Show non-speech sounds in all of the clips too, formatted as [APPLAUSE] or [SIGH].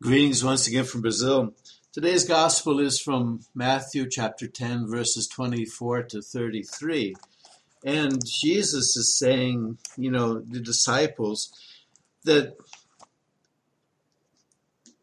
Greetings once again from Brazil. Today's gospel is from Matthew chapter 10, verses 24 to 33. And Jesus is saying, you know, the disciples, that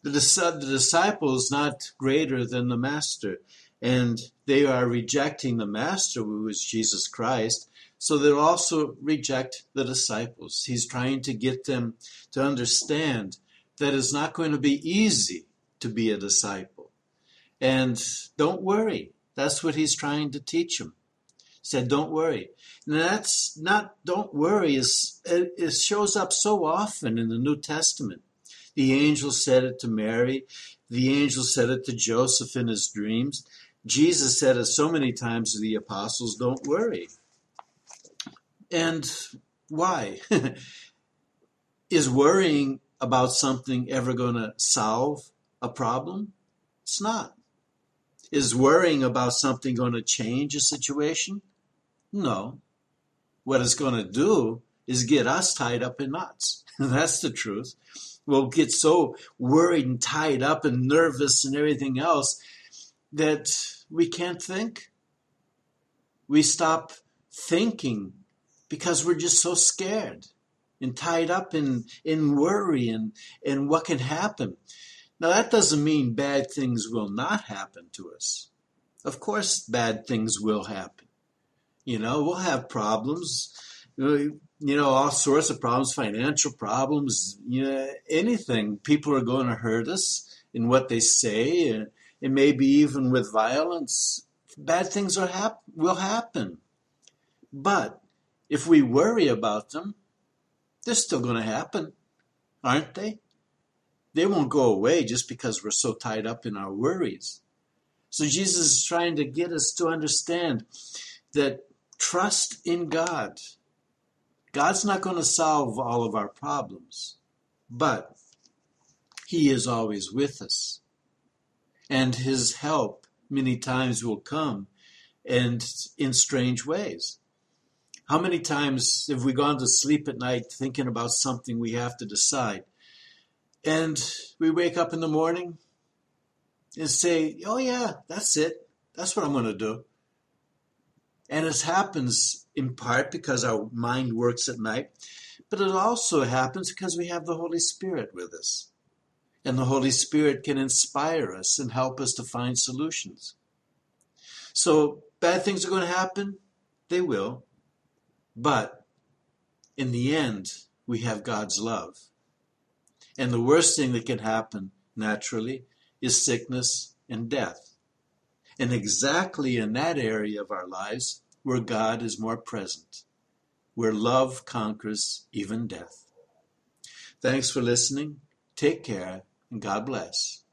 the, the disciples not greater than the master. And they are rejecting the master, who is Jesus Christ. So they'll also reject the disciples. He's trying to get them to understand that it's not going to be easy to be a disciple. And don't worry. That's what he's trying to teach him. He said, don't worry. And that's not, don't worry, is it shows up so often in the New Testament. The angel said it to Mary. The angel said it to Joseph in his dreams. Jesus said it so many times to the apostles, don't worry. And why? [LAUGHS] is worrying about something ever going to solve a problem? It's not. Is worrying about something going to change a situation? No. What it's going to do is get us tied up in knots. [LAUGHS] That's the truth. We'll get so worried and tied up and nervous and everything else that we can't think. We stop thinking because we're just so scared and tied up in, in worry and, and what can happen. Now, that doesn't mean bad things will not happen to us. Of course, bad things will happen. You know, we'll have problems, you know, all sorts of problems, financial problems, you know, anything. People are going to hurt us in what they say, and, and maybe even with violence. Bad things are hap- will happen. But if we worry about them, they're still going to happen, aren't they? They won't go away just because we're so tied up in our worries. So Jesus is trying to get us to understand that trust in God. God's not going to solve all of our problems, but He is always with us. And His help many times will come and in strange ways. How many times have we gone to sleep at night thinking about something we have to decide? And we wake up in the morning and say, Oh, yeah, that's it. That's what I'm going to do. And it happens in part because our mind works at night, but it also happens because we have the Holy Spirit with us. And the Holy Spirit can inspire us and help us to find solutions. So, bad things are going to happen? They will. But in the end, we have God's love. And the worst thing that can happen naturally is sickness and death. And exactly in that area of our lives where God is more present, where love conquers even death. Thanks for listening. Take care and God bless.